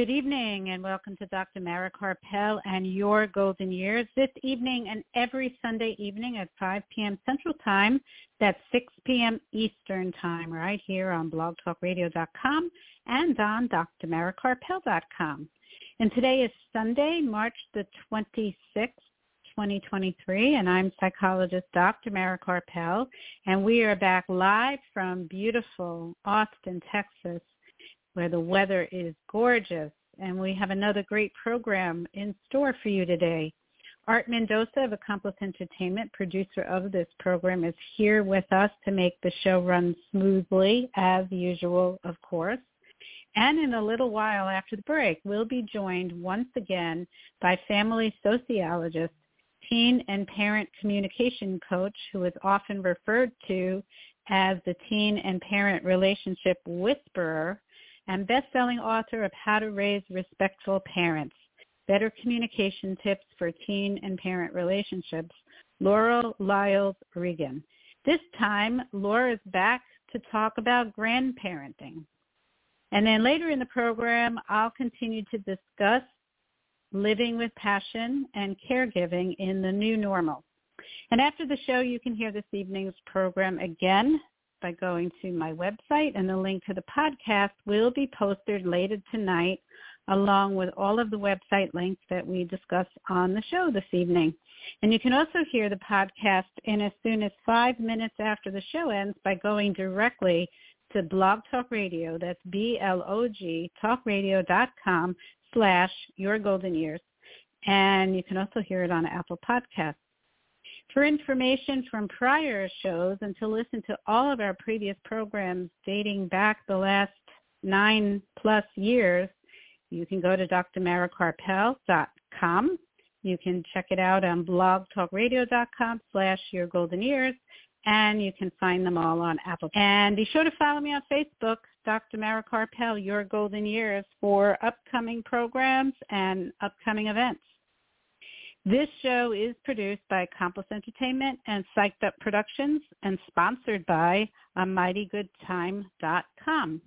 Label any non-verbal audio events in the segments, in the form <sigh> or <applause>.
Good evening and welcome to Dr. Mara Karpel and your golden years this evening and every Sunday evening at 5 p.m. Central Time. That's 6 p.m. Eastern Time right here on blogtalkradio.com and on drmarakarpel.com. And today is Sunday, March the 26th, 2023, and I'm psychologist Dr. Mara Karpel, and we are back live from beautiful Austin, Texas, where the weather is gorgeous. And we have another great program in store for you today. Art Mendoza of Accomplice Entertainment, producer of this program, is here with us to make the show run smoothly, as usual, of course. And in a little while after the break, we'll be joined once again by family sociologist, teen and parent communication coach, who is often referred to as the teen and parent relationship whisperer, and best-selling author of How to Raise Respectful Parents, Better Communication Tips for Teen and Parent Relationships, Laura Lyles Reagan. This time, Laura is back to talk about grandparenting. And then later in the program, I'll continue to discuss living with passion and caregiving in the new normal. And after the show, you can hear this evening's program again by going to my website and the link to the podcast will be posted later tonight along with all of the website links that we discussed on the show this evening. And you can also hear the podcast in as soon as five minutes after the show ends by going directly to Blog Talk Radio. That's B-L-O-G talkradio.com slash your golden years. And you can also hear it on Apple Podcasts. For information from prior shows and to listen to all of our previous programs dating back the last nine plus years, you can go to drmarakarpel.com. You can check it out on blogtalkradio.com slash your golden years, and you can find them all on Apple. And be sure to follow me on Facebook, Dr. Mara Karpel, Your Golden Years, for upcoming programs and upcoming events. This show is produced by Accomplice Entertainment and Psyched Up Productions and sponsored by a mightygoodtime.com.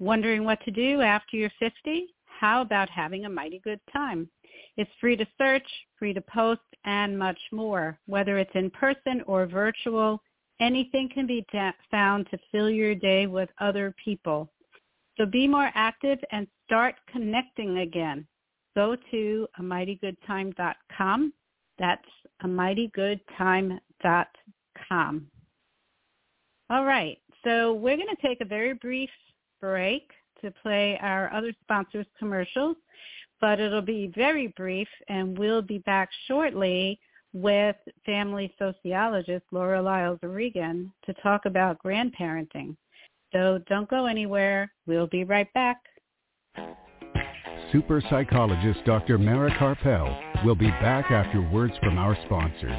Wondering what to do after you're 50? How about having a mighty good time? It's free to search, free to post, and much more. Whether it's in person or virtual, anything can be found to fill your day with other people. So be more active and start connecting again. Go to a mightygoodtime.com. That's a mightygoodtime.com. All right. So we're going to take a very brief break to play our other sponsors commercials, but it'll be very brief and we'll be back shortly with family sociologist Laura Lyles Reagan to talk about grandparenting. So don't go anywhere. We'll be right back. Super psychologist Dr. Mara Karpel will be back after words from our sponsors.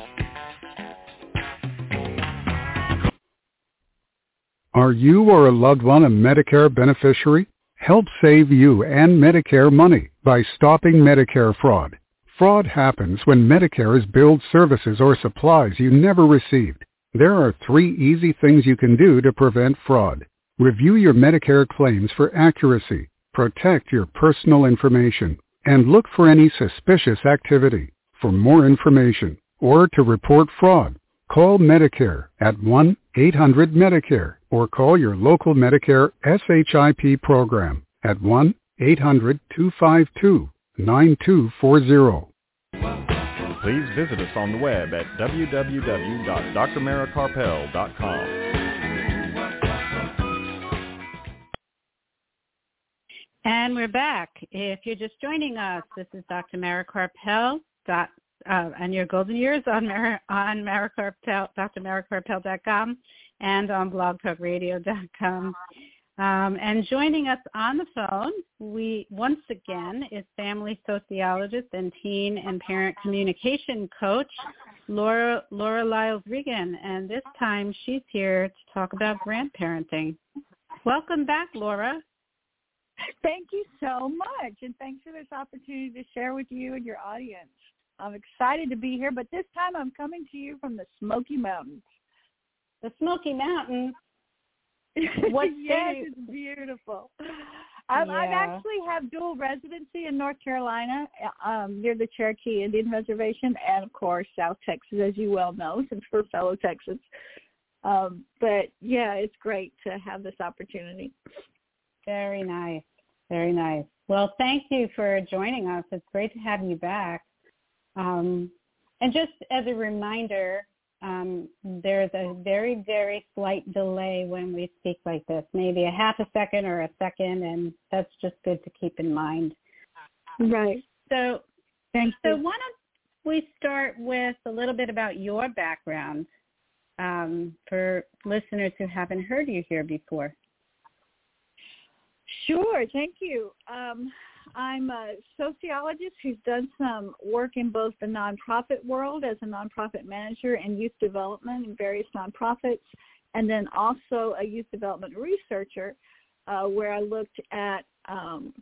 Are you or a loved one a Medicare beneficiary? Help save you and Medicare money by stopping Medicare fraud. Fraud happens when Medicare is billed services or supplies you never received. There are three easy things you can do to prevent fraud. Review your Medicare claims for accuracy, protect your personal information, and look for any suspicious activity. For more information or to report fraud, call Medicare at 1-800-MEDICARE or call your local Medicare SHIP program at 1-800-252-9240. Please visit us on the web at www.drmarakarpel.com. And we're back. If you're just joining us, this is Dr. Mara Karpel, dot, uh, and your golden years on Mara, on Mara Karpel, drmarakarpel.com and on blogtalkradio.com. Um, and joining us on the phone, we once again is family sociologist and teen and parent communication coach, Laura Laura Lyles Reagan, and this time she's here to talk about grandparenting. Welcome back, Laura. Thank you so much, and thanks for this opportunity to share with you and your audience. I'm excited to be here, but this time I'm coming to you from the Smoky Mountains. The Smoky Mountains. <laughs> What yes, it's beautiful. Um, yeah. I actually have dual residency in North Carolina, um, near the Cherokee Indian Reservation, and of course South Texas, as you well know, <laughs> since we're fellow Texans. Um, but yeah, it's great to have this opportunity. Very nice, very nice. Well, thank you for joining us. It's great to have you back. Um, and just as a reminder, um, there's a very, very slight delay when we speak like this, maybe a half a second or a second, and that's just good to keep in mind. Right. So, Thank so you. why don't we start with a little bit about your background um, for listeners who haven't heard you here before? Sure. Thank you. Um, I'm a sociologist who's done some work in both the nonprofit world as a nonprofit manager and youth development in various nonprofits, and then also a youth development researcher uh, where I looked at um,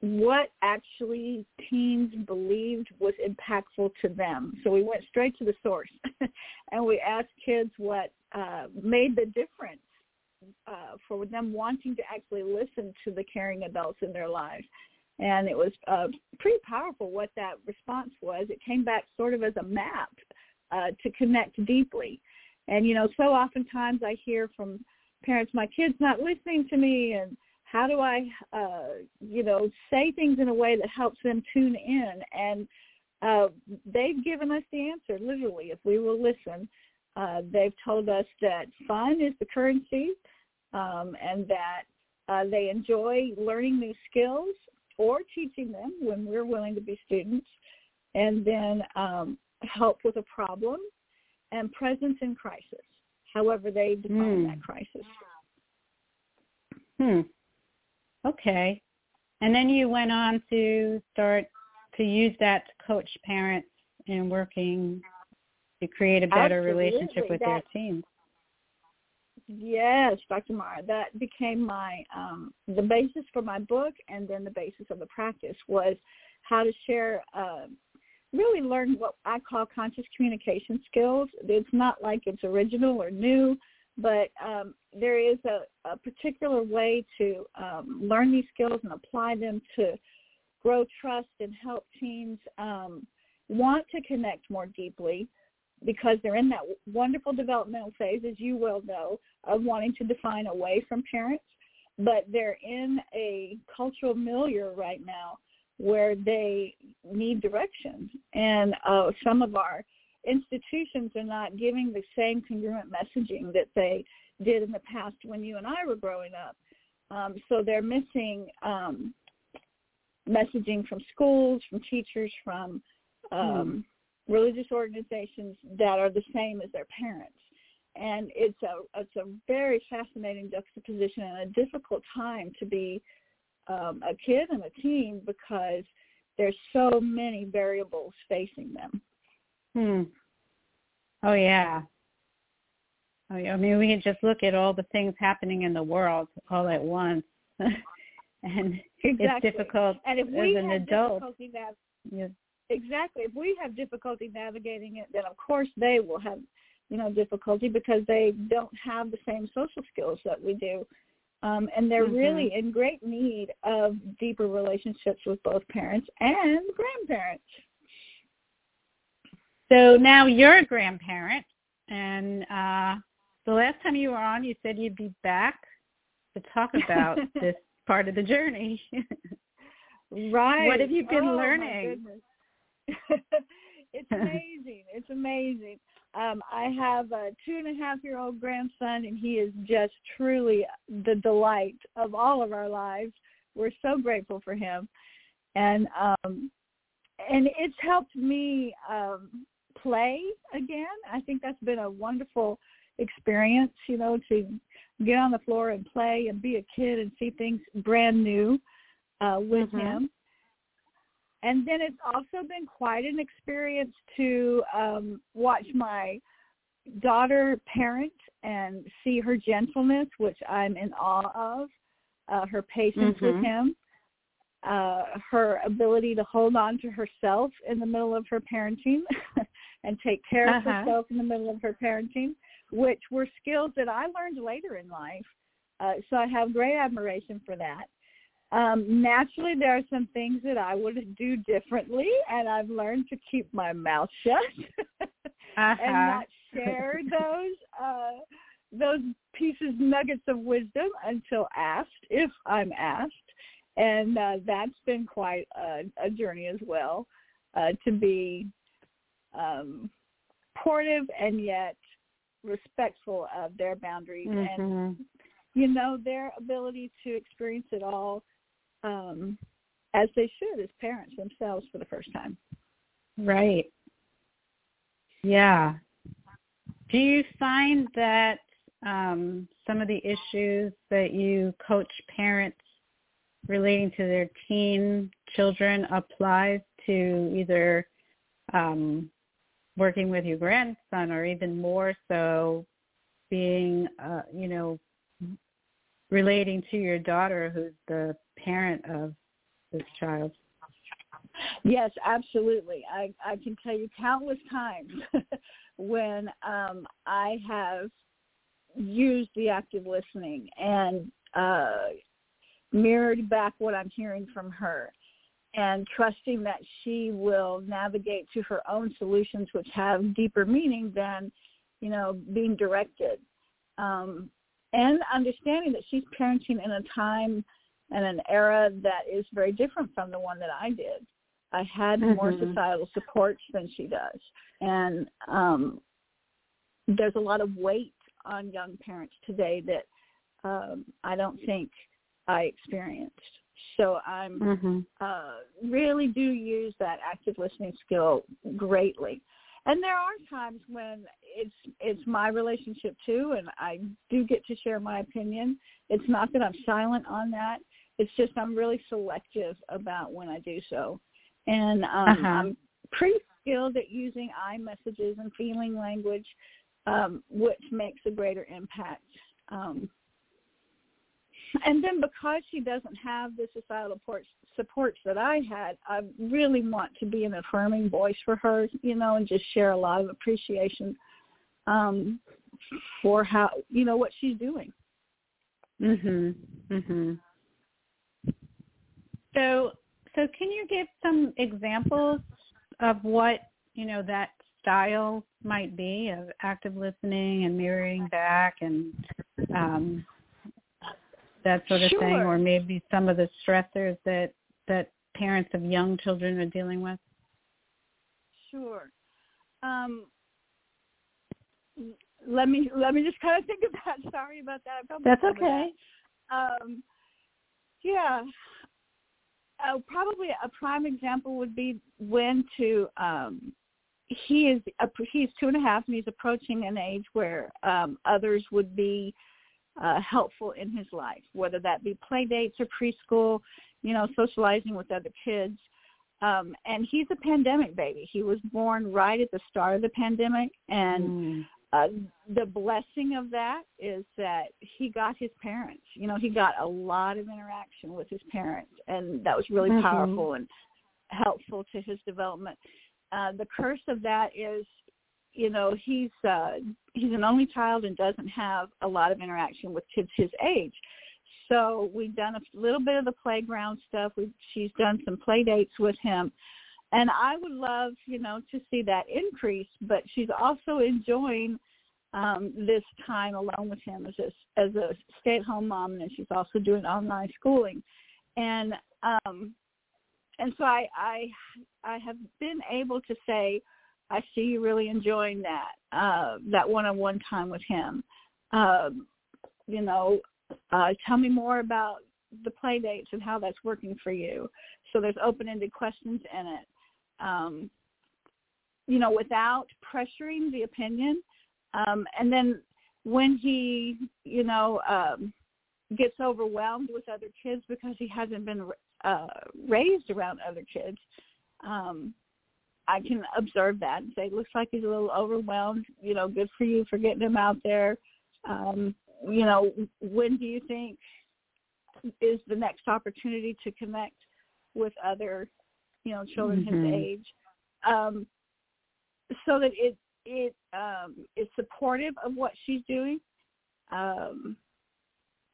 what actually teens believed was impactful to them. So we went straight to the source <laughs> and we asked kids what uh, made the difference uh, for them wanting to actually listen to the caring adults in their lives and it was uh, pretty powerful what that response was. It came back sort of as a map uh, to connect deeply. And you know, so oftentimes I hear from parents, my kid's not listening to me, and how do I, uh, you know, say things in a way that helps them tune in? And uh, they've given us the answer, literally, if we will listen. Uh, they've told us that fun is the currency um, and that uh, they enjoy learning new skills or teaching them when we're willing to be students, and then um, help with a problem and presence in crisis, however they define mm. that crisis. Hmm. Okay. And then you went on to start to use that to coach parents in working to create a better Absolutely. relationship with that, their teens. Yes, Dr. Mara. That became my um, the basis for my book, and then the basis of the practice was how to share, uh, really learn what I call conscious communication skills. It's not like it's original or new, but um, there is a, a particular way to um, learn these skills and apply them to grow trust and help teens um, want to connect more deeply because they're in that wonderful developmental phase, as you well know, of wanting to define away from parents, but they're in a cultural milieu right now where they need direction. And uh, some of our institutions are not giving the same congruent messaging that they did in the past when you and I were growing up. Um, so they're missing um, messaging from schools, from teachers, from um, hmm. Religious organizations that are the same as their parents and it's a it's a very fascinating juxtaposition and a difficult time to be um, a kid and a teen because there's so many variables facing them. Hmm. Oh yeah. Oh yeah. I mean, we can just look at all the things happening in the world all at once, <laughs> and exactly. it's difficult and if we as an adult. Yeah. Exactly. If we have difficulty navigating it, then of course they will have you know, difficulty because they don't have the same social skills that we do. Um, and they're mm-hmm. really in great need of deeper relationships with both parents and grandparents. So now you're a grandparent, and uh, the last time you were on, you said you'd be back to talk <laughs> about this part of the journey. <laughs> right. What have you been oh, learning? <laughs> it's amazing. It's amazing. Um, I have a two and a half year old grandson, and he is just truly the delight of all of our lives. We're so grateful for him, and um, and it's helped me um, play again. I think that's been a wonderful experience, you know, to get on the floor and play and be a kid and see things brand new uh, with Mhm. him. And then it's also been quite an experience to um, watch my daughter parent and see her gentleness, which I'm in awe of, uh, her patience with Mhm. him, uh, her ability to hold on to herself in the middle of her parenting <laughs> and take care of Uh-huh. herself in the middle of her parenting, which were skills that I learned later in life. Uh, so I have great admiration for that. Um, naturally, there are some things that I would do differently, and I've learned to keep my mouth shut <laughs> Uh-huh. and not share those uh, those pieces, nuggets of wisdom until asked, if I'm asked. And uh, that's been quite a, a journey as well, uh, to be um, supportive and yet respectful of their boundaries and Mhm. you know their ability to experience it all um, as they should as parents themselves for the first time. Right. Yeah. Do you find that um, some of the issues that you coach parents relating to their teen children applies to either um, working with your grandson or even more so being, uh, you know, relating to your daughter who's the parent of this child? Yes, absolutely. I I can tell you countless times <laughs> when um I have used the active listening and uh mirrored back what I'm hearing from her and trusting that she will navigate to her own solutions which have deeper meaning than, you know, being directed. Um and understanding that she's parenting in a time and an era that is very different from the one that I did. I had more Mhm. societal supports than she does. And um there's a lot of weight on young parents today that um I don't think I experienced. So I'm Mm-hmm. uh really do use that active listening skill greatly. And there are times when it's it's my relationship too and I do get to share my opinion. It's not that I'm silent on that. It's just I'm really selective about when I do so. And um Uh-huh. I'm pretty skilled at using I messages and feeling language, um, which makes a greater impact. Um and then because she doesn't have the societal supports, supports that I had, I really want to be an affirming voice for her, you know, and just share a lot of appreciation um, for how, you know, what she's doing. Mhm. Mhm. So, so can you give some examples of what you know that style might be of active listening and mirroring back and um, that sort of thing, or maybe some of the stressors that that parents of young children are dealing with? Sure. Um, let me let me just kind of think of that. <laughs> Sorry about that. That's okay. that. Um, yeah. Uh, probably a prime example would be when to um, he is a, he's two and a half and he's approaching an age where um, others would be uh, helpful in his life, whether that be play dates or preschool, you know, socializing with other kids. Um, and he's a pandemic baby. He was born right at the start of the pandemic, and Mm. uh, the blessing of that is that he got his parents. You know, he got a lot of interaction with his parents, and that was really Mhm. powerful and helpful to his development. Uh, the curse of that is, you know, he's uh, he's an only child and doesn't have a lot of interaction with kids his age. So we've done a little bit of the playground stuff. We she's done some play dates with him, and I would love, you know, to see that increase. But she's also enjoying um, this time alone with him as a as a stay at home mom, and she's also doing online schooling, and um, and so I I I have been able to say, I see you really enjoying that uh, that one on one time with him. Um, you know, uh, tell me more about the play dates and how that's working for you. So there's open-ended questions in it. Um, you know, without pressuring the opinion. Um, and then when he, you know, um, gets overwhelmed with other kids because he hasn't been uh, raised around other kids. Um, I can observe that and say, looks like he's a little overwhelmed. You know, good for you for getting him out there. Um, you know, when do you think is the next opportunity to connect with other, you know, children mm-hmm. his age, um, so that it it um, is supportive of what she's doing, um,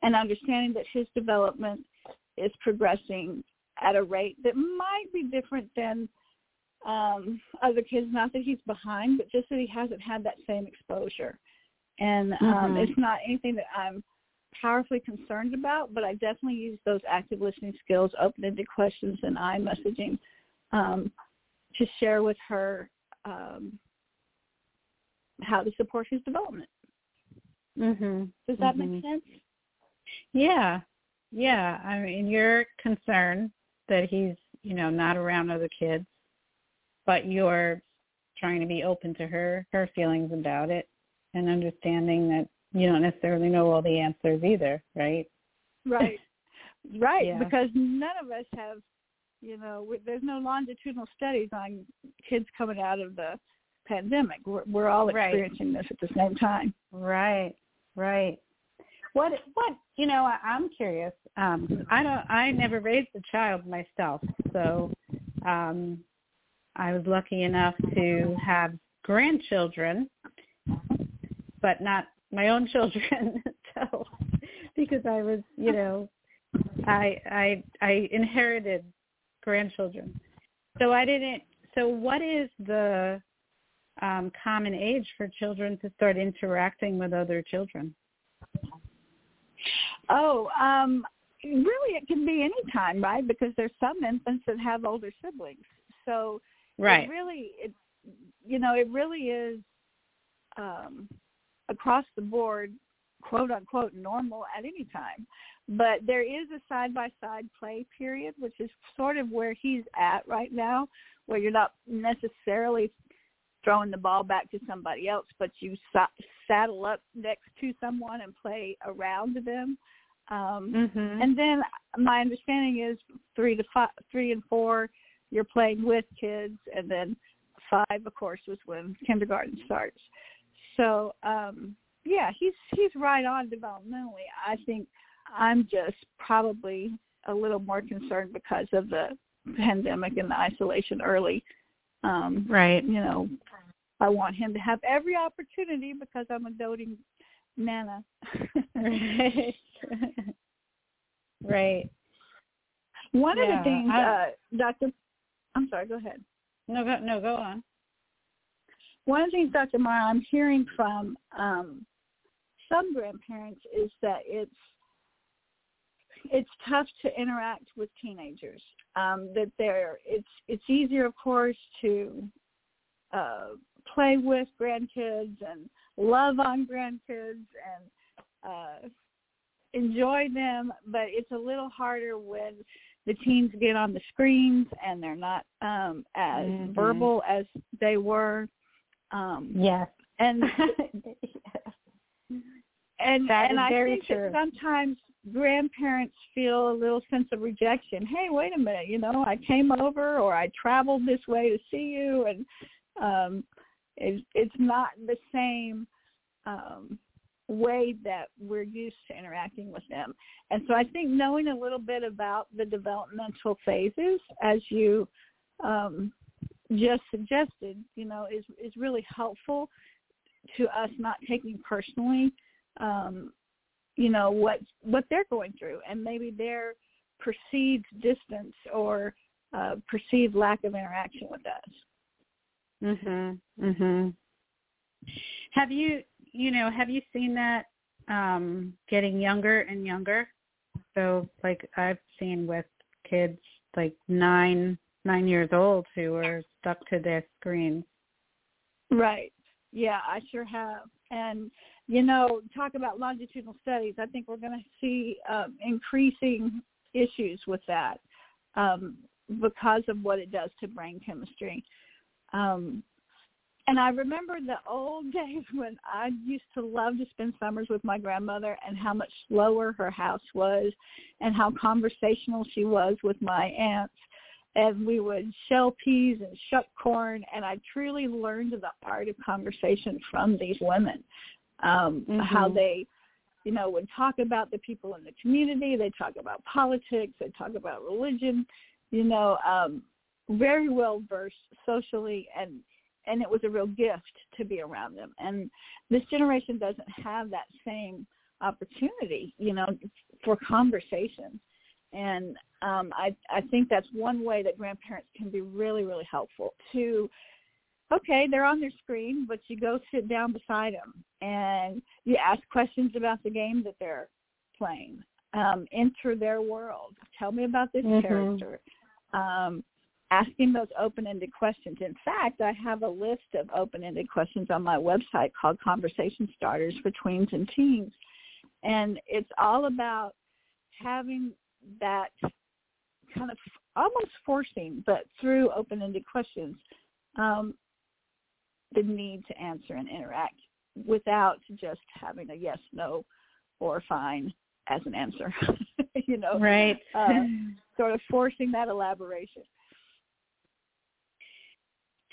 and understanding that his development is progressing at a rate that might be different than um, other kids. Not that he's behind, but just that he hasn't had that same exposure. And um, mm-hmm. it's not anything that I'm powerfully concerned about, but I definitely use those active listening skills, open-ended questions, and I messaging um, to share with her um, how to support his development. Mm-hmm. Does that mm-hmm. make sense? Yeah, yeah. I mean, you're concerned that he's, you know, not around other kids, but you're trying to be open to her, her feelings about it, and understanding that you don't necessarily know all the answers either, right? Right. <laughs> right. Yeah. Because none of us have, you know, we, there's no longitudinal studies on kids coming out of the pandemic. We're, we're all Right. experiencing this at the same time. Right, right. What what you know? I, I'm curious. Um, I don't. I never raised a child myself, so um, I was lucky enough to have grandchildren, but not my own <laughs> children. so because I was, you know, I I I inherited grandchildren, so I didn't. So what is the um, common age for children to start interacting with other children? Oh, um, really, it can be any time, right? Because there's some infants that have older siblings, so Right. it really, it, you know, it really is um, across the board, quote unquote, normal at any time. But there is a side by side play period, which is sort of where he's at right now, where you're not necessarily throwing the ball back to somebody else, but you sa- saddle up next to someone and play around them. Um, Mm-hmm. and then my understanding is three to five, three and four, you're playing with kids, and then five, of course, was when kindergarten starts. So um, yeah, he's he's right on developmentally. I think I'm just probably a little more concerned because of the pandemic and the isolation early. Um, right. you know, I want him to have every opportunity because I'm a doting nana. right. right. <laughs> One of the things, I- uh, Dr. I'm sorry, go ahead. No, go no, go on. One of the things, Dr. Mara, I'm hearing from um, some grandparents is that it's it's tough to interact with teenagers. Um, that they're it's it's easier, of course, to uh, play with grandkids and love on grandkids and uh, enjoy them, but it's a little harder when the teens get on the screens and they're not um, as Mhm. verbal as they were. Um, Yes. and <laughs> and That and I very think true. that sometimes grandparents feel a little sense of rejection. Hey, wait a minute, you know, I came over or I traveled this way to see you, and um, it's it's not the same um, way that we're used to interacting with them. And so I think knowing a little bit about the developmental phases, as you um, just suggested, you know, is is really helpful to us not taking personally, um, you know, what what they're going through and maybe their perceived distance or uh, perceived lack of interaction with us. Mhm. Mhm. Have you, you know, have you seen that um getting younger and younger? So like I've seen with kids like 9 9 years old who are stuck to their screens. Right. Yeah, I sure have. And you know, talk about longitudinal studies. I think we're going to see um, increasing issues with that um, because of what it does to brain chemistry. Um, and I remember the old <laughs> days when I used to love to spend summers with my grandmother and how much slower her house was and how conversational she was with my aunts. And we would shell peas and shuck corn and I truly learned the art of conversation from these women. Um, mm-hmm. how they you know, would talk about the people in the community. They talk about politics. They talk about religion. You know, um, very well versed socially, and and it was a real gift to be around them. And this generation doesn't have that same opportunity, you know, for conversation. And um, I I think that's one way that grandparents can be really really helpful to okay, they're on their screen, but you go sit down beside them and you ask questions about the game that they're playing. Um, enter their world. Tell me about this mm-hmm. character. Um, asking those open-ended questions. In fact, I have a list of open-ended questions on my website called Conversation Starters for Tweens and Teens. And it's all about having that kind of almost forcing, but through open-ended questions, um, the need to answer and interact without just having a yes, no, or fine as an answer. <laughs> you know, right? Uh, <laughs> sort of forcing that elaboration.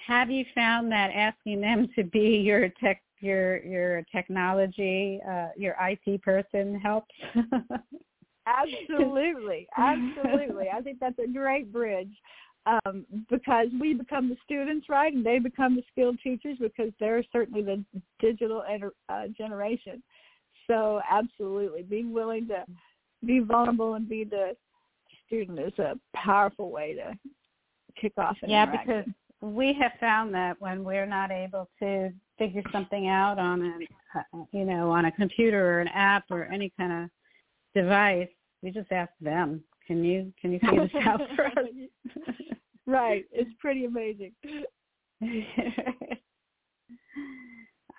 Have you found that asking them to be your tech, your your technology, uh, your IT person helps? <laughs> absolutely, absolutely. I think that's a great bridge um, because we become the students, right, and they become the skilled teachers because they're certainly the digital enter, uh, generation. So absolutely, being willing to be vulnerable and be the student is a powerful way to kick off an yeah because we have found that when we're not able to figure something out on a uh, you know on a computer or an app or any kind of device we just ask them can you can you figure this <laughs> out for us right. It's pretty amazing. <laughs>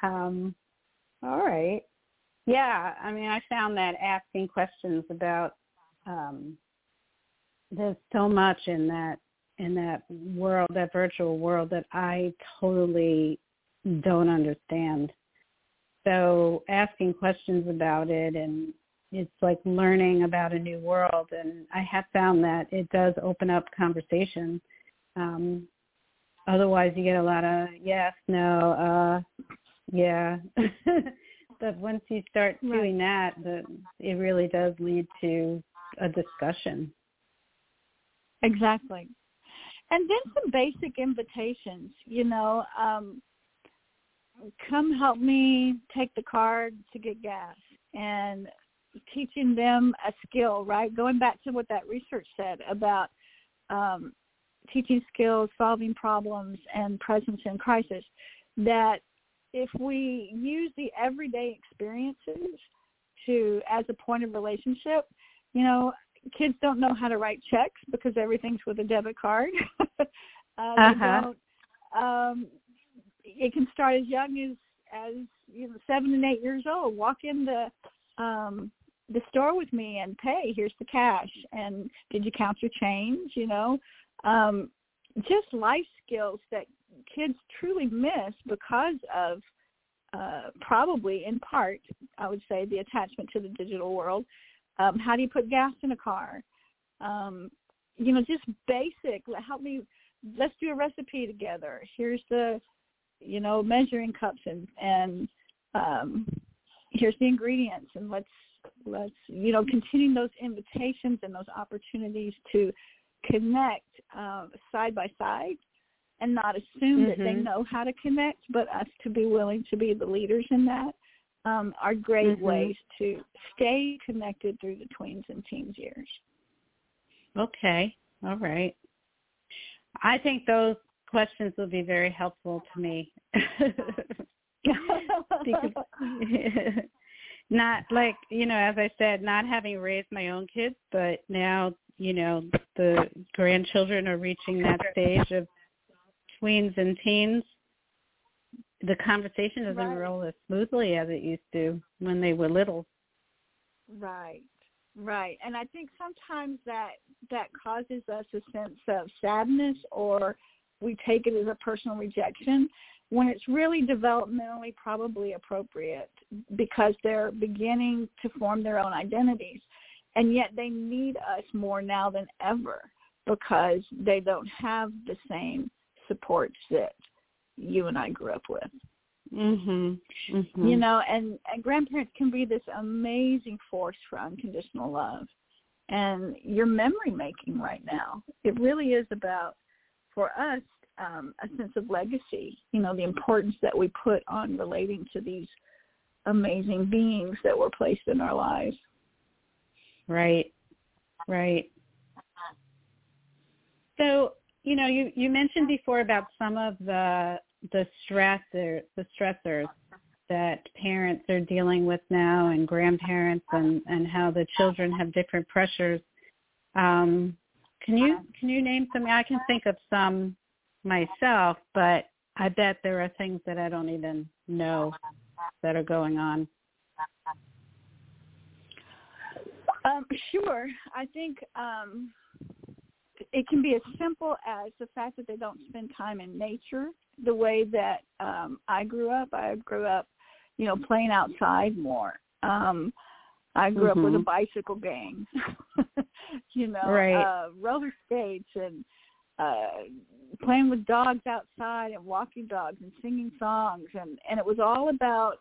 um, all right. Yeah, I mean, I found that asking questions about um, there's so much in that in that world, that virtual world, that I totally don't understand. So asking questions about it and it's like learning about a new world and I have found that it does open up conversation um, otherwise, you get a lot of yes, no, uh, yeah. <laughs> but once you start doing that, the, it really does lead to a discussion. Exactly. And then some basic invitations, you know, um, come help me take the car to get gas and teaching them a skill, right? Going back to what that research said about um, teaching skills, solving problems, and presence in crisis, that if we use the everyday experiences to as a point of relationship, you know, kids don't know how to write checks because everything's with a debit card. <laughs> uh, uh-huh. don't, um, it can start as young as as you know seven and eight years old. Walk in the um, the store with me and pay. Here's the cash. And did you count your change? You know, um, just life skills that kids truly miss because of uh, probably in part, I would say, the attachment to the digital world. Um, how do you put gas in a car? Um, you know, just basic. Help me. Let's do a recipe together. Here's the, you know, measuring cups and and um, here's the ingredients and let's let's you know continuing those invitations and those opportunities to connect uh, side by side and not assume mm-hmm. that they mm-hmm. know how to connect, but us to be willing to be the leaders in that um, are great mm-hmm. ways to stay connected through the tweens and teens years. Okay. All right. I think those questions will be very helpful to me. <laughs> because <laughs> not like, you know, as I said, not having raised my own kids, but now you know the grandchildren are reaching that stage of tweens and teens the conversation doesn't right. roll as smoothly as it used to when they were little right right and i think sometimes that that causes us a sense of sadness or we take it as a personal rejection when it's really developmentally probably appropriate because they're beginning to form their own identities. And yet they need us more now than ever because they don't have the same supports that you and I grew up with. Mhm. Mm-hmm. You know, and, and grandparents can be this amazing force for unconditional love. And you're memory making right now. It really is about for us um, a sense of legacy, you know, the importance that we put on relating to these amazing beings that were placed in our lives. Right. Right. So, you know, you, you mentioned before about some of the the stressor the stressors that parents are dealing with now and grandparents and, and how the children have different pressures. Um, can you can you name some? I can think of some myself, but I bet there are things that I don't even know that are going on. Um, sure. I think um, it can be as simple as the fact that they don't spend time in nature the way that um, I grew up. I grew up, you know, playing outside more. Um, I grew mm-hmm. up with a bicycle gang, <laughs> you know, right. uh, roller skates and uh playing with dogs outside and walking dogs and singing songs and and it was all about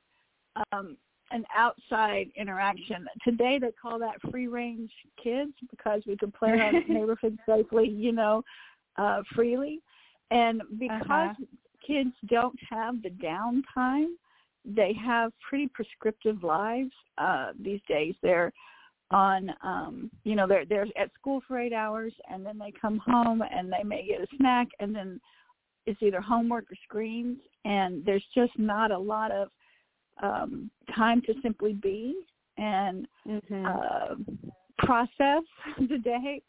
um an outside interaction. Today they call that free range kids because we could play around the <laughs> neighborhood safely, you know, uh freely. And because uh-huh. kids don't have the downtime, they have pretty prescriptive lives uh these days. They're on um you know they're they're at school for eight hours and then they come home and they may get a snack and then it's either homework or screens and there's just not a lot of um time to simply be and mm-hmm. uh process <laughs> the day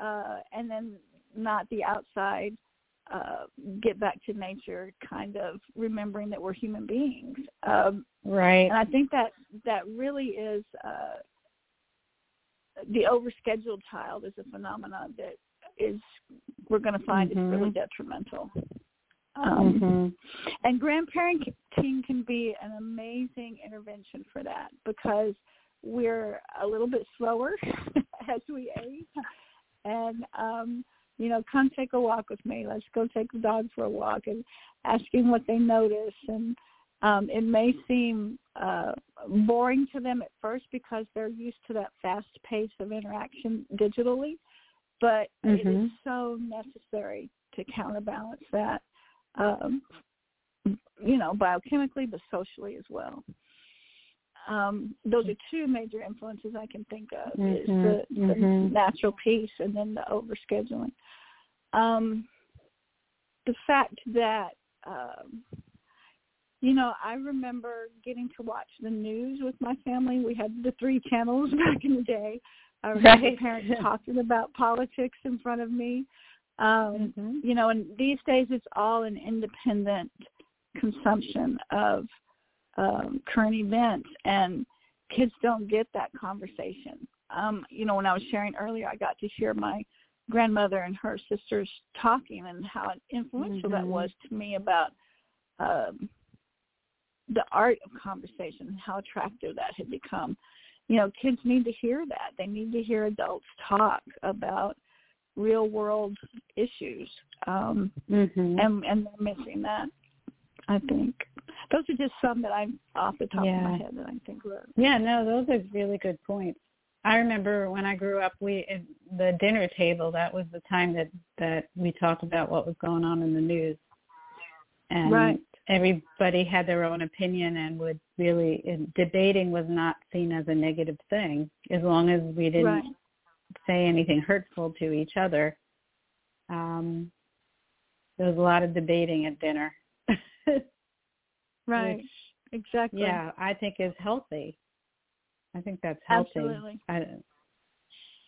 uh and then not the outside uh get back to nature kind of remembering that we're human beings um right and i think that that really is uh the overscheduled child is a phenomenon that is we're going to find mm-hmm. is really detrimental. Um, mm-hmm. And grandparenting can be an amazing intervention for that because we're a little bit slower <laughs> as we age. And, um, you know, come take a walk with me. Let's go take the dog for a walk and asking what they notice and um, it may seem uh, boring to them at first because they're used to that fast pace of interaction digitally, but mm-hmm. it is mm-hmm. so necessary to counterbalance that, um, you know, biochemically but socially as well. Um, those are two major influences I can think of: mm-hmm. is the, the mm-hmm. natural piece and then the overscheduling. Um, the fact that um, you know, I remember getting to watch the news with my family. We had the three channels <laughs> back in the day. I remember right. parents <laughs> talking about politics in front of me. Um, mm-hmm. You know, and these days it's all an independent consumption of um, current events, and kids don't get that conversation. Um, you know, when I was sharing earlier, I got to hear my grandmother and her sisters talking and how influential mm-hmm. that was to me about um, the art of conversation and how attractive that had become. You know, kids need to hear that. They need to hear adults talk about real world issues. Um mm-hmm. and and they're missing that. I think. Those are just some that I'm off the top yeah. of my head that I think were Yeah, no, those are really good points. I remember when I grew up, we the dinner table. That was the time that that we talked about what was going on in the news, and right everybody had their own opinion and would really debating was not seen as a negative thing as long as we didn't right. Say anything hurtful to each other um there was a lot of debating at dinner <laughs> right which, exactly yeah i think is healthy i think that's healthy absolutely I,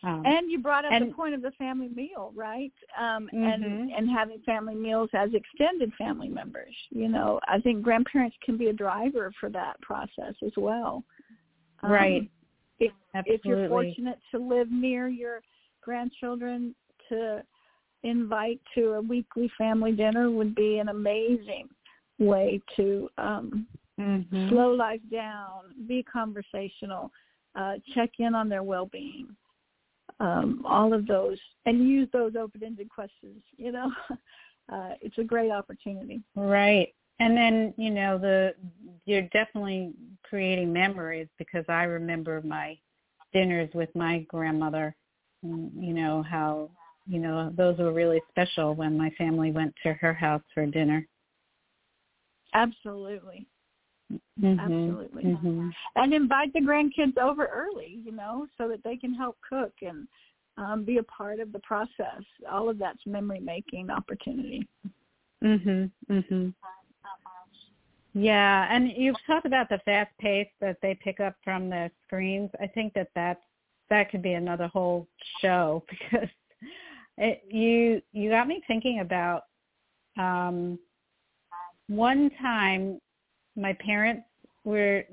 um, and you brought up and, the point of the family meal, right? Um, mm-hmm. And and having family meals as extended family members. You know, I think grandparents can be a driver for that process as well. Um, right. If Absolutely. if you're fortunate to live near your grandchildren, to invite to a weekly family dinner would be an amazing way to um, mm-hmm. slow life down, be conversational, uh, check in on their well-being, um, all of those, and use those open-ended questions. You know, <laughs> uh, it's a great opportunity. Right. And then, you know, the you're definitely creating memories because I remember my dinners with my grandmother. And, you know how you know those were really special when my family went to her house for dinner. Absolutely. Mm-hmm. Absolutely. Mm-hmm. And invite the grandkids over early, you know, so that they can help cook and um, be a part of the process. All of that's memory making opportunity. Mhm. Mhm. Yeah, and you've talked about the fast pace that they pick up from the screens. I think that that that could be another whole show <laughs> because it, you you got me thinking about um one time my parents were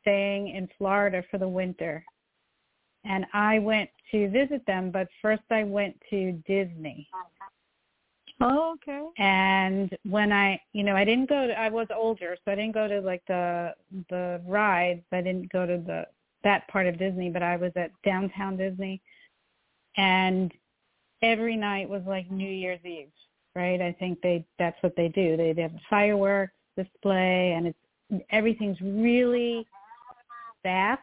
staying in Florida for the winter and I went to visit them but first I went to Disney Oh, okay. and when I, you know, I didn't go to, I was older, so I didn't go to like the, the rides. I didn't go to the, that part of Disney, but I was at downtown Disney and every night was like New Year's Eve, right? I think they, that's what they do. They, they have a fireworks display and it's, everything's really fast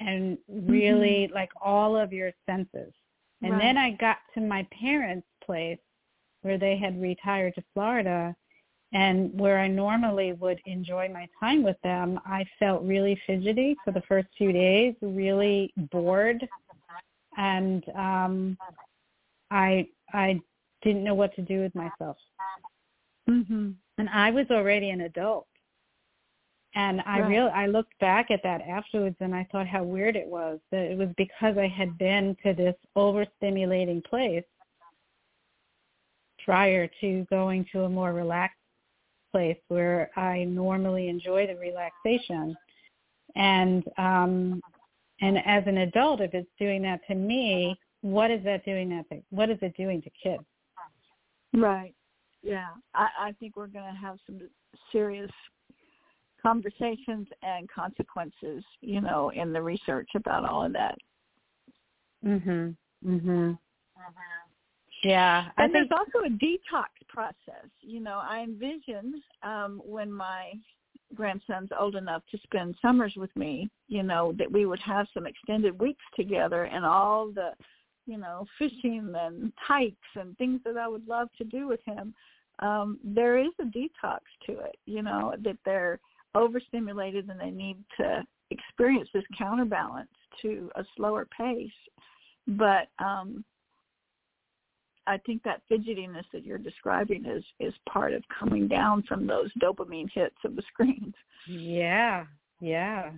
and really Mm-hmm. like all of your senses. And Right. then I got to my parents' place where they had retired to Florida and where I normally would enjoy my time with them, I felt really fidgety for the first few days, really bored and um I I didn't know what to do with myself. Mhm. And I was already an adult. And I Right. real I looked back at that afterwards and I thought how weird it was that it was because I had been to this overstimulating place prior to going to a more relaxed place where I normally enjoy the relaxation. And um and as an adult if it's doing that to me, what is that doing that to what is it doing to kids? Right. Yeah. I, I think we're going to have some serious conversations and consequences, you know, in the research about all of that. Mhm. Mhm. Yeah, And think there's also a detox process. You know, I envision um, when my grandson's old enough to spend summers with me, you know, that we would have some extended weeks together and all the, you know, fishing and hikes and things that I would love to do with him. Um, there is a detox to it, you know, that they're overstimulated and they need to experience this counterbalance to a slower pace. But um I think that fidgetiness that you're describing is is part of coming down from those dopamine hits of the screens. yeah, yeah.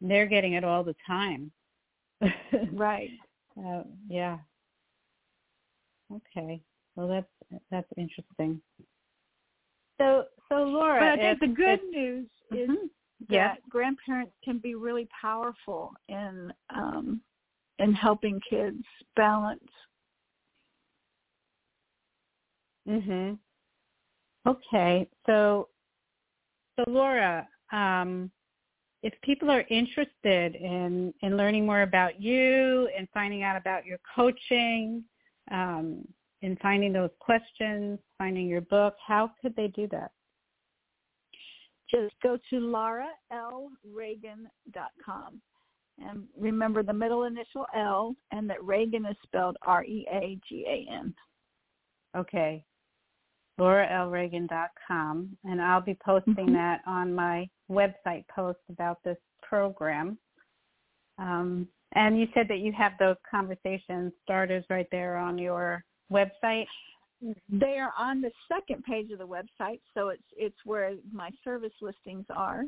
They're getting it all the time. <laughs> Right. Uh, yeah. Okay. Well, that's that's interesting. So, so Laura, But I think if- the good if- news is Mhm. that Yeah. grandparents can be really powerful in um in helping kids balance. Mhm. Okay. So, so Laura, um, if people are interested in in learning more about you and finding out about your coaching, um, in finding those questions, finding your book, how could they do that? Just go to lauralreagan.com. And remember the middle initial L and that Reagan is spelled R E A G A N. Okay. LauraLReagan.com. And I'll be posting Mhm. that on my website post about this program. Um, and you said that you have those conversation starters right there on your website. They are on the second page of the website, so it's it's where my service listings are.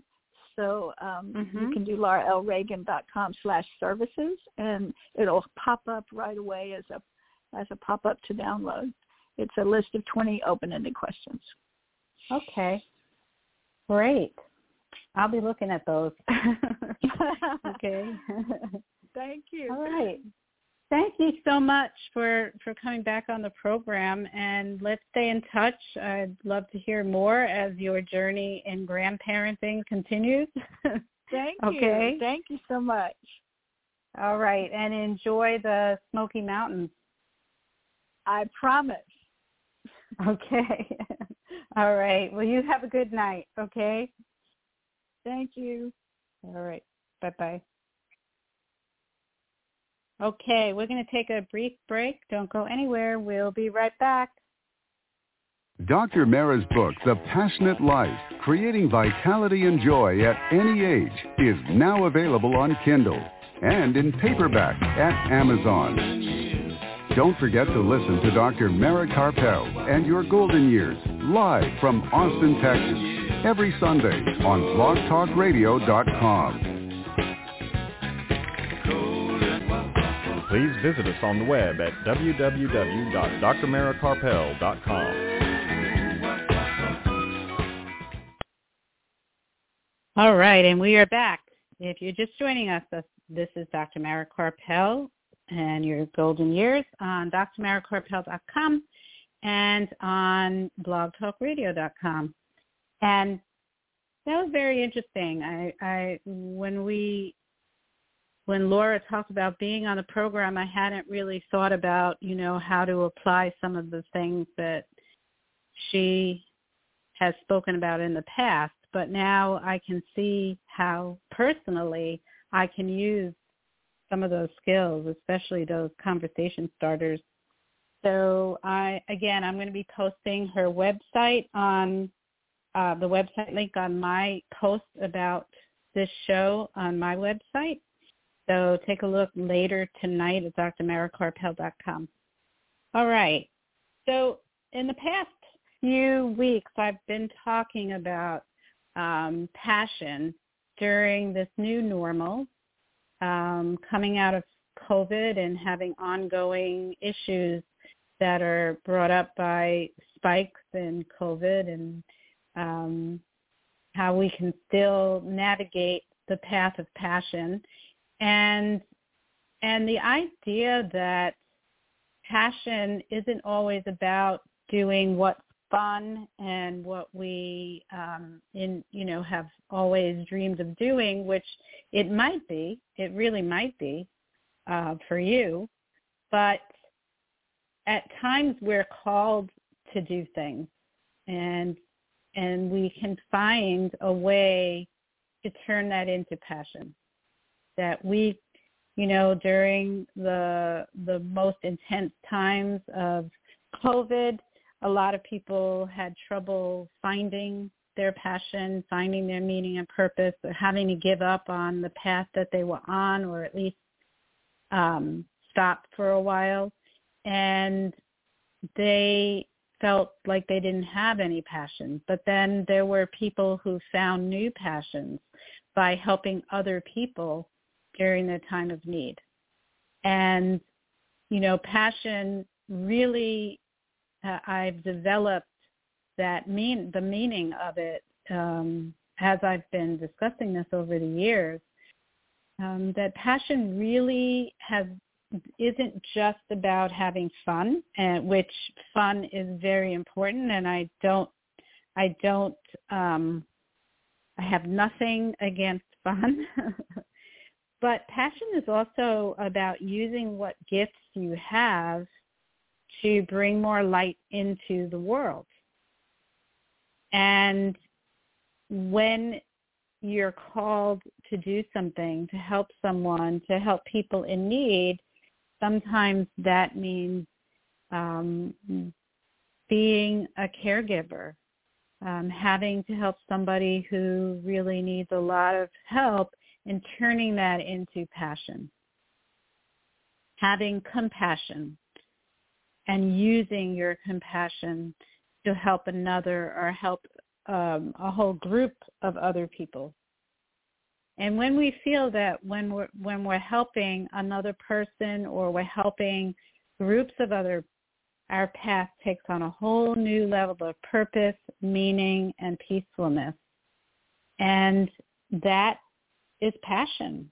So um, you Mhm. can do lauralreagan.com slash services, and it'll pop up right away as a as a pop up to download. It's a list of 20 open-ended questions. Okay. Great. I'll be looking at those. <laughs> okay. Thank you. All right. thank you so much for for coming back on the program and let's stay in touch i'd love to hear more as your journey in grandparenting continues thank <laughs> okay. you thank you so much all right and enjoy the smoky mountains i promise <laughs> okay all right well you have a good night okay thank you all right bye bye Okay, we're going to take a brief break. Don't go anywhere. We'll be right back. Dr. Mara's book, The Passionate Life, Creating Vitality and Joy at Any Age, is now available on Kindle and in paperback at Amazon. Don't forget to listen to Dr. Mara Karpel and Your Golden Years live from Austin, Texas, every Sunday on blogtalkradio.com. please visit us on the web at www.drmarakarpel.com. All right, and we are back. If you're just joining us, this is Dr. Mara Karpel and your golden years on drmarakarpel.com and on blogtalkradio.com. And that was very interesting. I, I when we when Laura talked about being on the program, I hadn't really thought about, you know, how to apply some of the things that she has spoken about in the past. But now I can see how personally I can use some of those skills, especially those conversation starters. So I, again, I'm going to be posting her website on uh, the website link on my post about this show on my website. So take a look later tonight at drmarakarpel.com. All right. So in the past few weeks, I've been talking about um, passion during this new normal, um, coming out of COVID and having ongoing issues that are brought up by spikes in COVID and um, how we can still navigate the path of passion. And and the idea that passion isn't always about doing what's fun and what we um in you know have always dreamed of doing which it might be it really might be uh for you. But at times we're called to do things and and we can find a way to turn that into passion. That we, you know, during the the most intense times of COVID, a lot of people had trouble finding their passion, finding their meaning and purpose, or having to give up on the path that they were on, or at least um, stop for a while, and they felt like they didn't have any passion. But then there were people who found new passions by helping other people during their time of need. And, you know, passion really, uh, I've developed that mean, the meaning of it um, as I've been discussing this over the years, um, that passion really has isn't just about having fun, and which fun is very important, and I don't, I don't, um, I have nothing against fun. <laughs> But passion is also about using what gifts you have to bring more light into the world. And when you're called to do something, to help someone, to help people in need, sometimes that means um, being a caregiver, um, having to help somebody who really needs a lot of help and turning that into passion. Having compassion and using your compassion to help another or help um, a whole group of other people. And when we feel that when we're when we're helping another person or we're helping groups of other our path takes on a whole new level of purpose, meaning, and peacefulness. And that is passion.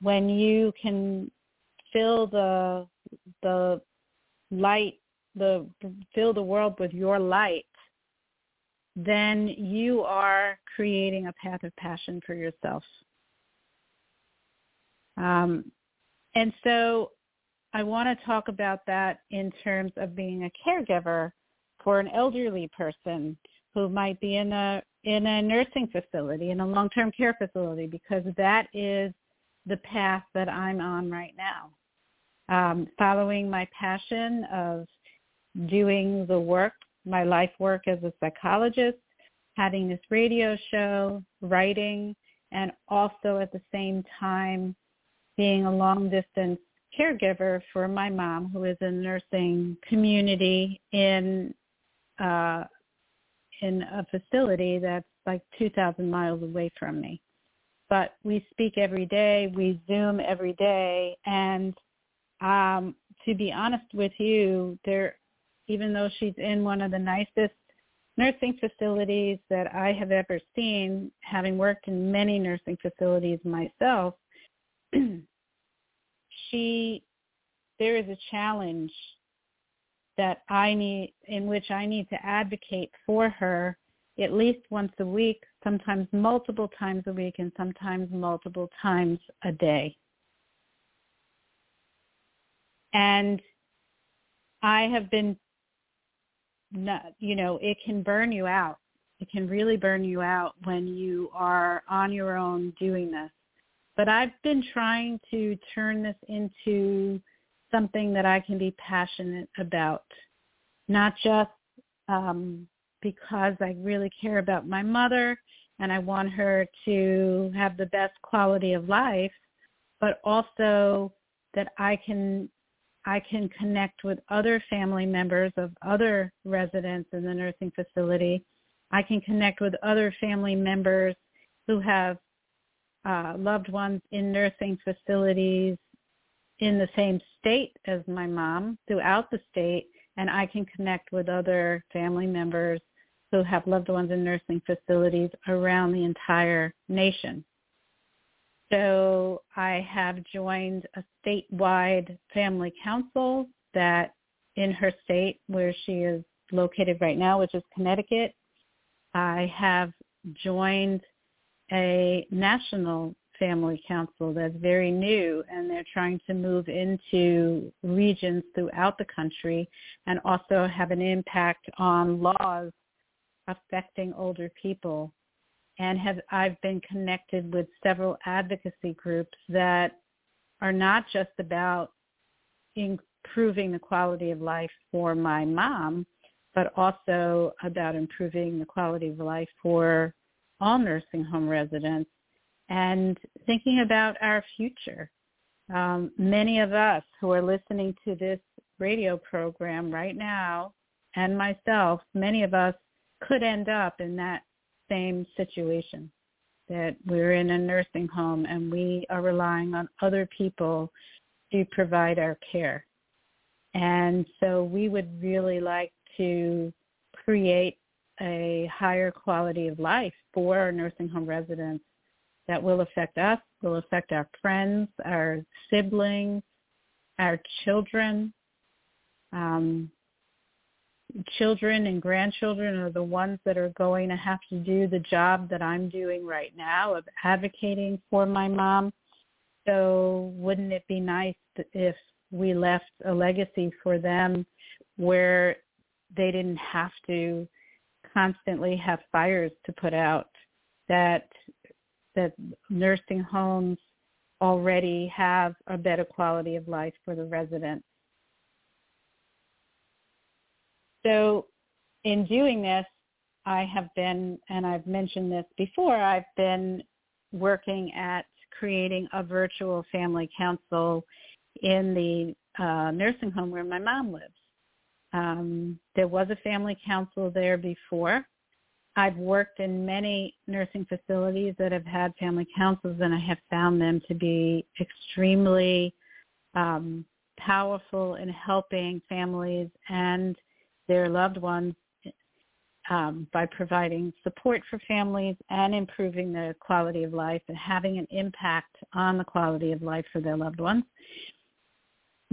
When you can fill the the light, the fill the world with your light, then you are creating a path of passion for yourself. Um, and so I want to talk about that in terms of being a caregiver for an elderly person who might be in a in a nursing facility, in a long-term care facility, because that is the path that I'm on right now. Um, following my passion of doing the work, my life work as a psychologist, having this radio show, writing, and also at the same time being a long distance caregiver for my mom who is in nursing community in uh in a facility that's like 2000 miles away from me. But we speak every day we zoom every day and um to be honest with you there even though she's in one of the nicest nursing facilities that I have ever seen having worked in many nursing facilities myself <clears throat> she there is a challenge that I need in which I need to advocate for her at least once a week, sometimes multiple times a week and sometimes multiple times a day. And I have been you know, it can burn you out. It can really burn you out when you are on your own doing this. But I've been trying to turn this into something that I can be passionate about, not just um, because I really care about my mother and I want her to have the best quality of life, but also that I can I can connect with other family members of other residents in the nursing facility. I can connect with other family members who have uh, loved ones in nursing facilities in the same state as my mom throughout the state and I can connect with other family members who have loved ones in nursing facilities around the entire nation. So I have joined a statewide family council that in her state where she is located right now, which is Connecticut. I have joined a national family council that's very new and they're trying to move into regions throughout the country and also have an impact on laws affecting older people and have I've been connected with several advocacy groups that are not just about improving the quality of life for my mom, but also about improving the quality of life for all nursing home residents and thinking about our future. Um, many of us who are listening to this radio program right now and myself, many of us could end up in that same situation that we're in a nursing home and we are relying on other people to provide our care. And so we would really like to create a higher quality of life for our nursing home residents that will affect us, will affect our friends, our siblings, our children. Um, children and grandchildren are the ones that are going to have to do the job that I'm doing right now of advocating for my mom. So wouldn't it be nice if we left a legacy for them where they didn't have to constantly have fires to put out that that nursing homes already have a better quality of life for the residents So in doing this, I have been, and I've mentioned this before, I've been working at creating a virtual family council in the uh, nursing home where my mom lives. Um, there was a family council there before. I've worked in many nursing facilities that have had family councils, and I have found them to be extremely um, powerful in helping families and their loved ones um, by providing support for families and improving the quality of life and having an impact on the quality of life for their loved ones.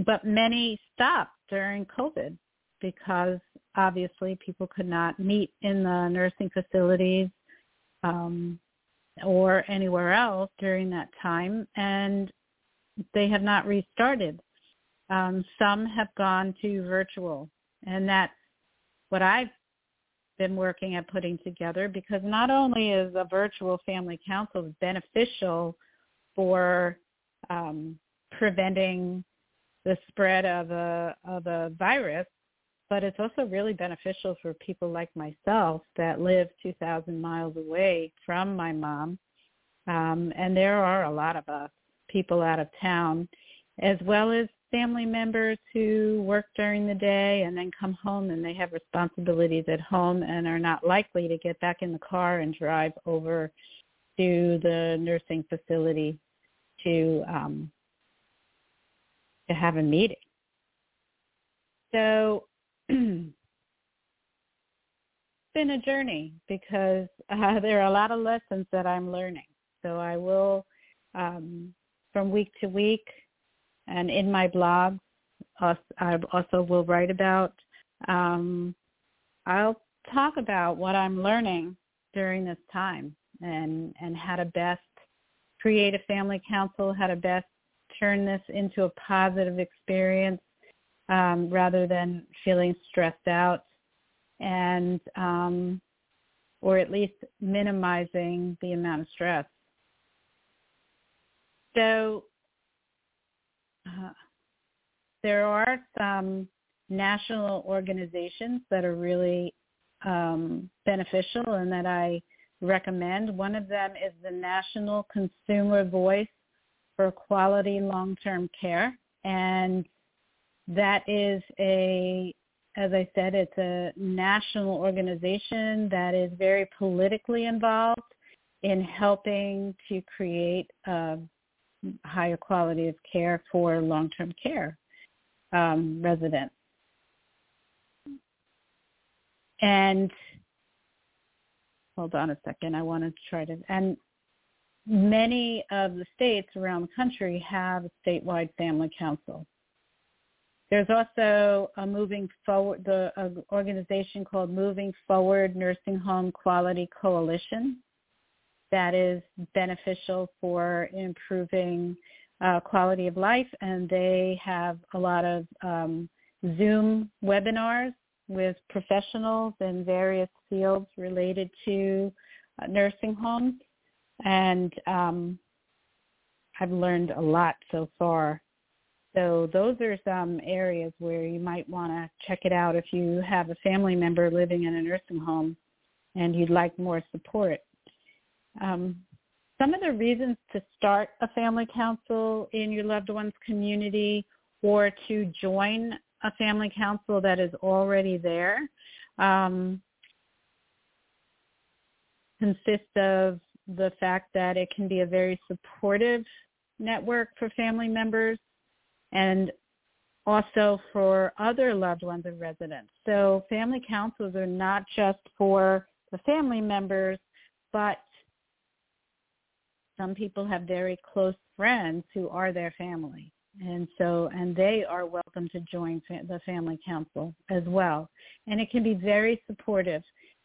but many stopped during COVID because obviously people could not meet in the nursing facilities um, or anywhere else during that time, and they have not restarted. Um, some have gone to virtual, and that's what I've been working at putting together because not only is a virtual family council beneficial for um, preventing the spread of a of a virus, but it's also really beneficial for people like myself that live 2,000 miles away from my mom. Um, and there are a lot of us, people out of town, as well as family members who work during the day and then come home and they have responsibilities at home and are not likely to get back in the car and drive over to the nursing facility to um, to have a meeting. So <clears throat> it's been a journey because uh, <laughs> there are a lot of lessons that I'm learning. So I will, um, from week to week, and in my blog, I also will write about. Um, I'll talk about what I'm learning during this time and and how to best create a family council, how to best turn this into a positive experience um, rather than feeling stressed out and um, or at least minimizing the amount of stress. So uh, there are some national organizations that are really um, beneficial and that I recommend. One of them is the National Consumer Voice for Quality Long-Term Care. And that is a, as I said, it's a national organization that is very politically involved in helping to create a higher quality of care for long-term care um, residents. And hold on a second, I want to try to, and many of the states around the country have a statewide family council. There's also a moving forward, the organization called Moving Forward Nursing Home Quality Coalition that is beneficial for improving uh, quality of life, and they have a lot of um, Zoom webinars with professionals in various fields related to uh, nursing homes and um, I've learned a lot so far. So those are some areas where you might want to check it out if you have a family member living in a nursing home and you'd like more support. Um, some of the reasons to start a family council in your loved one's community or to join a family council that is already there um, consist of the fact that it can be a very supportive network for family members and also for other loved ones of residents. So family councils are not just for the family members, but some people have very close friends who are their family. And so, and they are welcome to join the family council as well. And it can be very supportive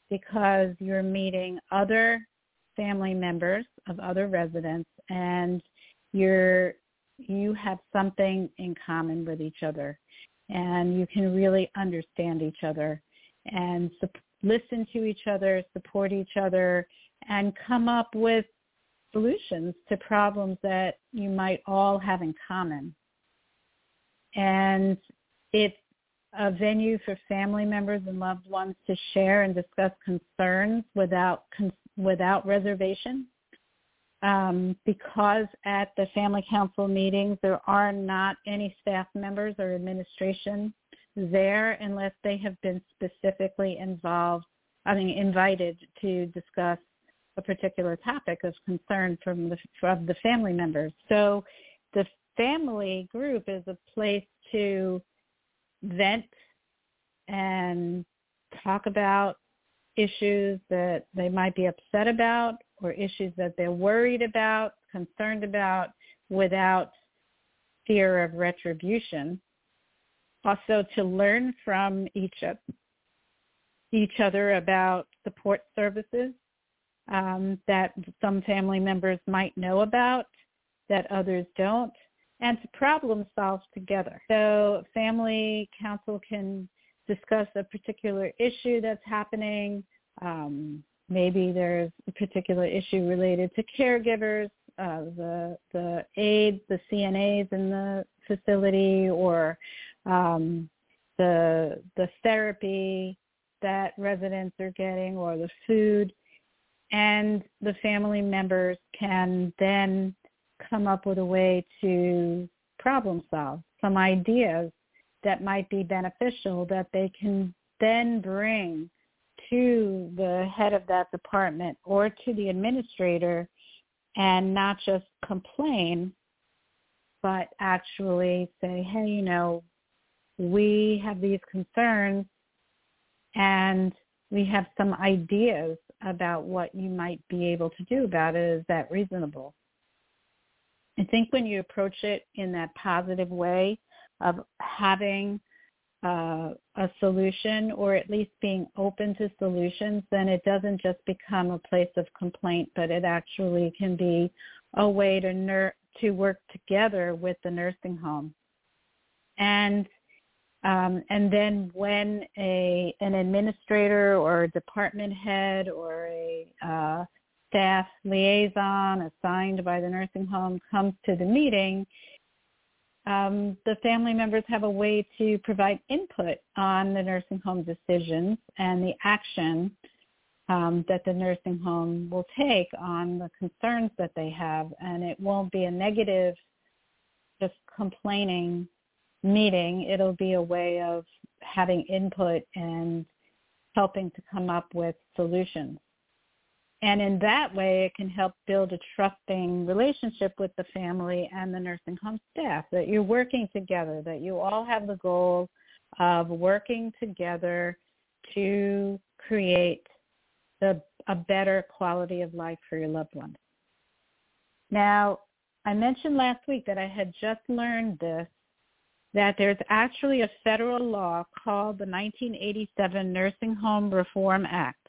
because you're meeting other family members of other residents and you're you have something in common with each other and you can really understand each other and su- listen to each other, support each other, and come up with solutions to problems that you might all have in common. And it's a venue for family members and loved ones to share and discuss concerns without without reservation. Um, because at the family council meetings there are not any staff members or administration there unless they have been specifically involved, I mean invited to discuss a particular topic of concern from the from the family members. So the family group is a place to vent and talk about issues that they might be upset about or issues that they're worried about, concerned about without fear of retribution. Also to learn from each each other about support services um, that some family members might know about that others don't, and to problem solve together. So family council can discuss a particular issue that's happening. Um, maybe there's a particular issue related to caregivers, uh, the the aides, the CNAs in the facility, or um, the the therapy that residents are getting, or the food, and the family members can then come up with a way to problem solve some ideas that might be beneficial that they can then bring to the head of that department or to the administrator and not just complain, but actually say, hey, you know, we have these concerns and we have some ideas about what you might be able to do about it. Is that reasonable? I think when you approach it in that positive way of having uh, a solution or at least being open to solutions, then it doesn't just become a place of complaint, but it actually can be a way to ner- to work together with the nursing home. And um, and then when a an administrator or a department head or a uh, staff liaison assigned by the nursing home comes to the meeting, um, the family members have a way to provide input on the nursing home decisions and the action um, that the nursing home will take on the concerns that they have. And it won't be a negative, just complaining meeting. It'll be a way of having input and helping to come up with solutions. And in that way, it can help build a trusting relationship with the family and the nursing home staff, that you're working together, that you all have the goal of working together to create the, a better quality of life for your loved ones. Now, I mentioned last week that I had just learned this, that there's actually a federal law called the 1987 Nursing Home Reform Act.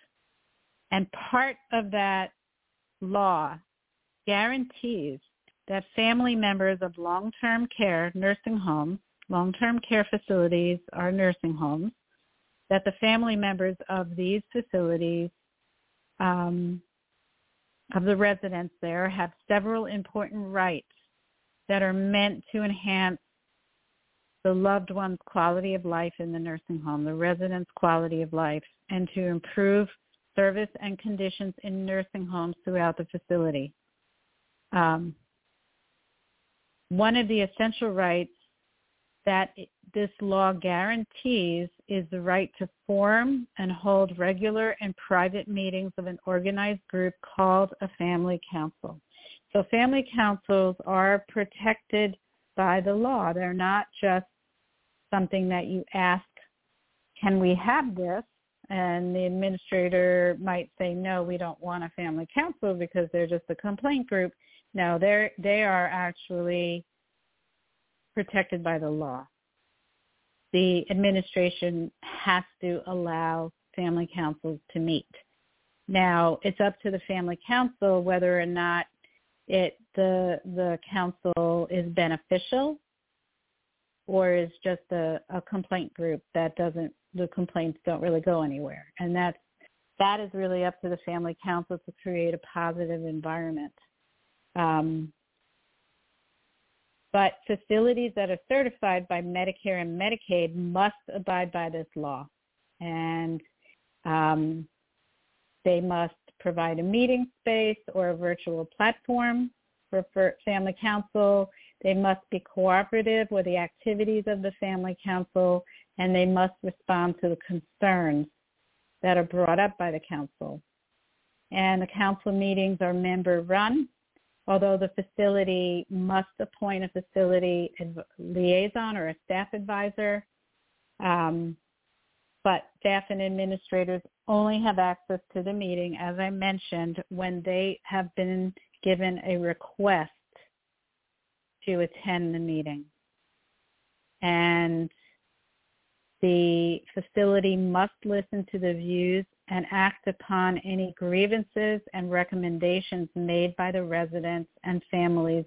And part of that law guarantees that family members of long-term care nursing homes, long-term care facilities are nursing homes, that the family members of these facilities, um, of the residents there, have several important rights that are meant to enhance the loved one's quality of life in the nursing home, the resident's quality of life, and to improve service and conditions in nursing homes throughout the facility. Um, one of the essential rights that this law guarantees is the right to form and hold regular and private meetings of an organized group called a family council. So family councils are protected by the law. They're not just something that you ask, can we have this? and the administrator might say no we don't want a family council because they're just a complaint group. No they're they are actually protected by the law. The administration has to allow family councils to meet. Now it's up to the family council whether or not it the the council is beneficial or is just a, a complaint group that doesn't the complaints don't really go anywhere. And that's that is really up to the family council to create a positive environment. Um, but facilities that are certified by Medicare and Medicaid must abide by this law. And um, they must provide a meeting space or a virtual platform for, for family council. They must be cooperative with the activities of the family council and they must respond to the concerns that are brought up by the council. And the council meetings are member run, although the facility must appoint a facility liaison or a staff advisor. Um, but staff and administrators only have access to the meeting, as I mentioned, when they have been given a request to attend the meeting. And the facility must listen to the views and act upon any grievances and recommendations made by the residents and families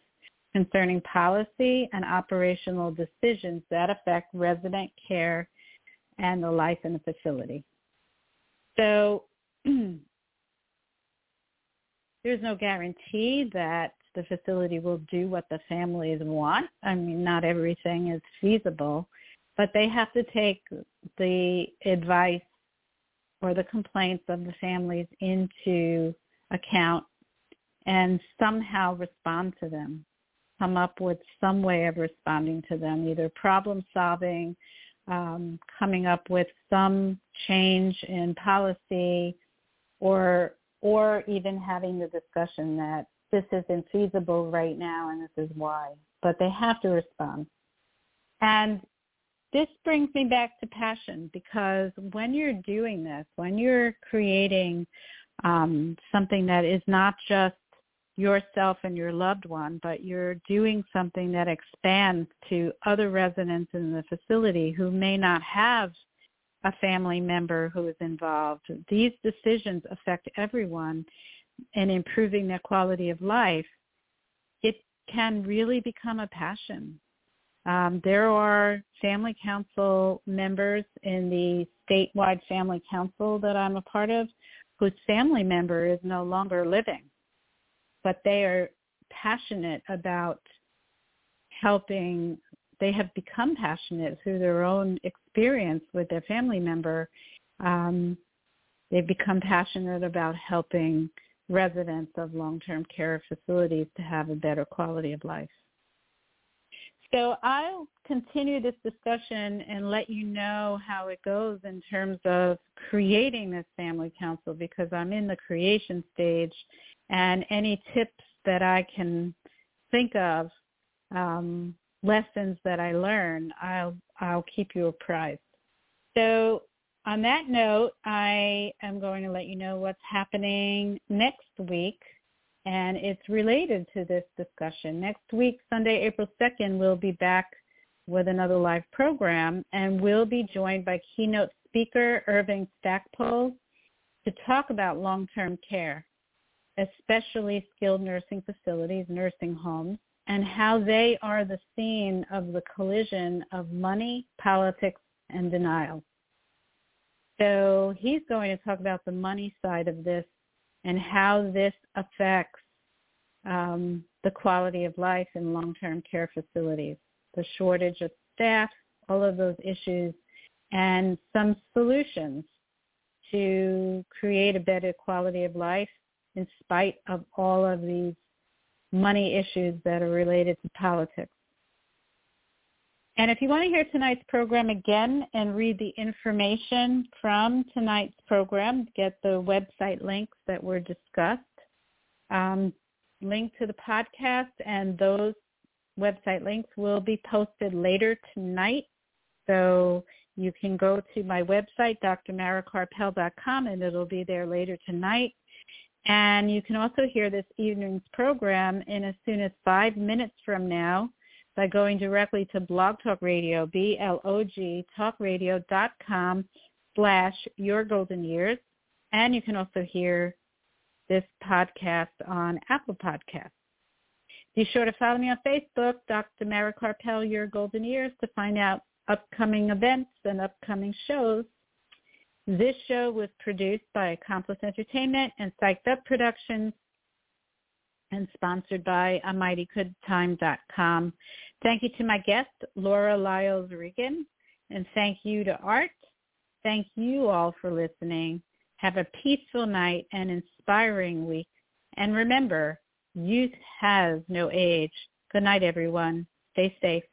concerning policy and operational decisions that affect resident care and the life in the facility. So <clears throat> there's no guarantee that the facility will do what the families want. I mean, not everything is feasible, but they have to take the advice or the complaints of the families into account and somehow respond to them, come up with some way of responding to them, either problem solving, um, coming up with some change in policy, or or even having the discussion that this isn't feasible right now and this is why. But they have to respond. And this brings me back to passion because when you're doing this, when you're creating um, something that is not just yourself and your loved one, but you're doing something that expands to other residents in the facility who may not have a family member who is involved. These decisions affect everyone in improving their quality of life. It can really become a passion. Um, there are family council members in the statewide family council that I'm a part of whose family member is no longer living, but they are passionate about helping. They have become passionate through their own experience with their family member. Um, they've become passionate about helping residents of long-term care facilities to have a better quality of life. So I'll continue this discussion and let you know how it goes in terms of creating this family council because I'm in the creation stage and any tips that I can think of, um, lessons that I learn, I'll, I'll keep you apprised. So on that note, I am going to let you know what's happening next week and it's related to this discussion. Next week, Sunday, April 2nd, we'll be back with another live program, and we'll be joined by keynote speaker Irving Stackpole to talk about long-term care, especially skilled nursing facilities, nursing homes, and how they are the scene of the collision of money, politics, and denial. So he's going to talk about the money side of this and how this affects um, the quality of life in long-term care facilities, the shortage of staff, all of those issues, and some solutions to create a better quality of life in spite of all of these money issues that are related to politics. And if you want to hear tonight's program again and read the information from tonight's program, get the website links that were discussed, um, link to the podcast, and those website links will be posted later tonight. So you can go to my website, drmarakarpel.com, and it'll be there later tonight. And you can also hear this evening's program in as soon as five minutes from now by going directly to Blog Talk Radio, B-L-O-G, talkradio.com slash Your Golden Years. And you can also hear this podcast on Apple Podcasts. Be sure to follow me on Facebook, Dr. Mara Karpel, Your Golden Years, to find out upcoming events and upcoming shows. This show was produced by Accomplice Entertainment and Psyched Up Productions and sponsored by amightygoodtime.com. Thank you to my guest, Laura Lyles Reagan, and thank you to Art. Thank you all for listening. Have a peaceful night and inspiring week. And remember, youth has no age. Good night, everyone. Stay safe.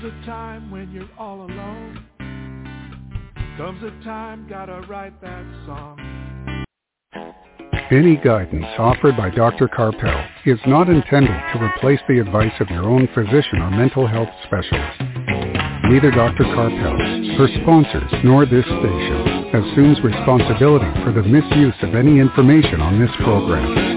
Comes a time when you're all alone. Comes a time, gotta write that song. Any guidance offered by Dr. Karpel is not intended to replace the advice of your own physician or mental health specialist. Neither Dr. Karpel, her sponsors, nor this station assumes responsibility for the misuse of any information on this program.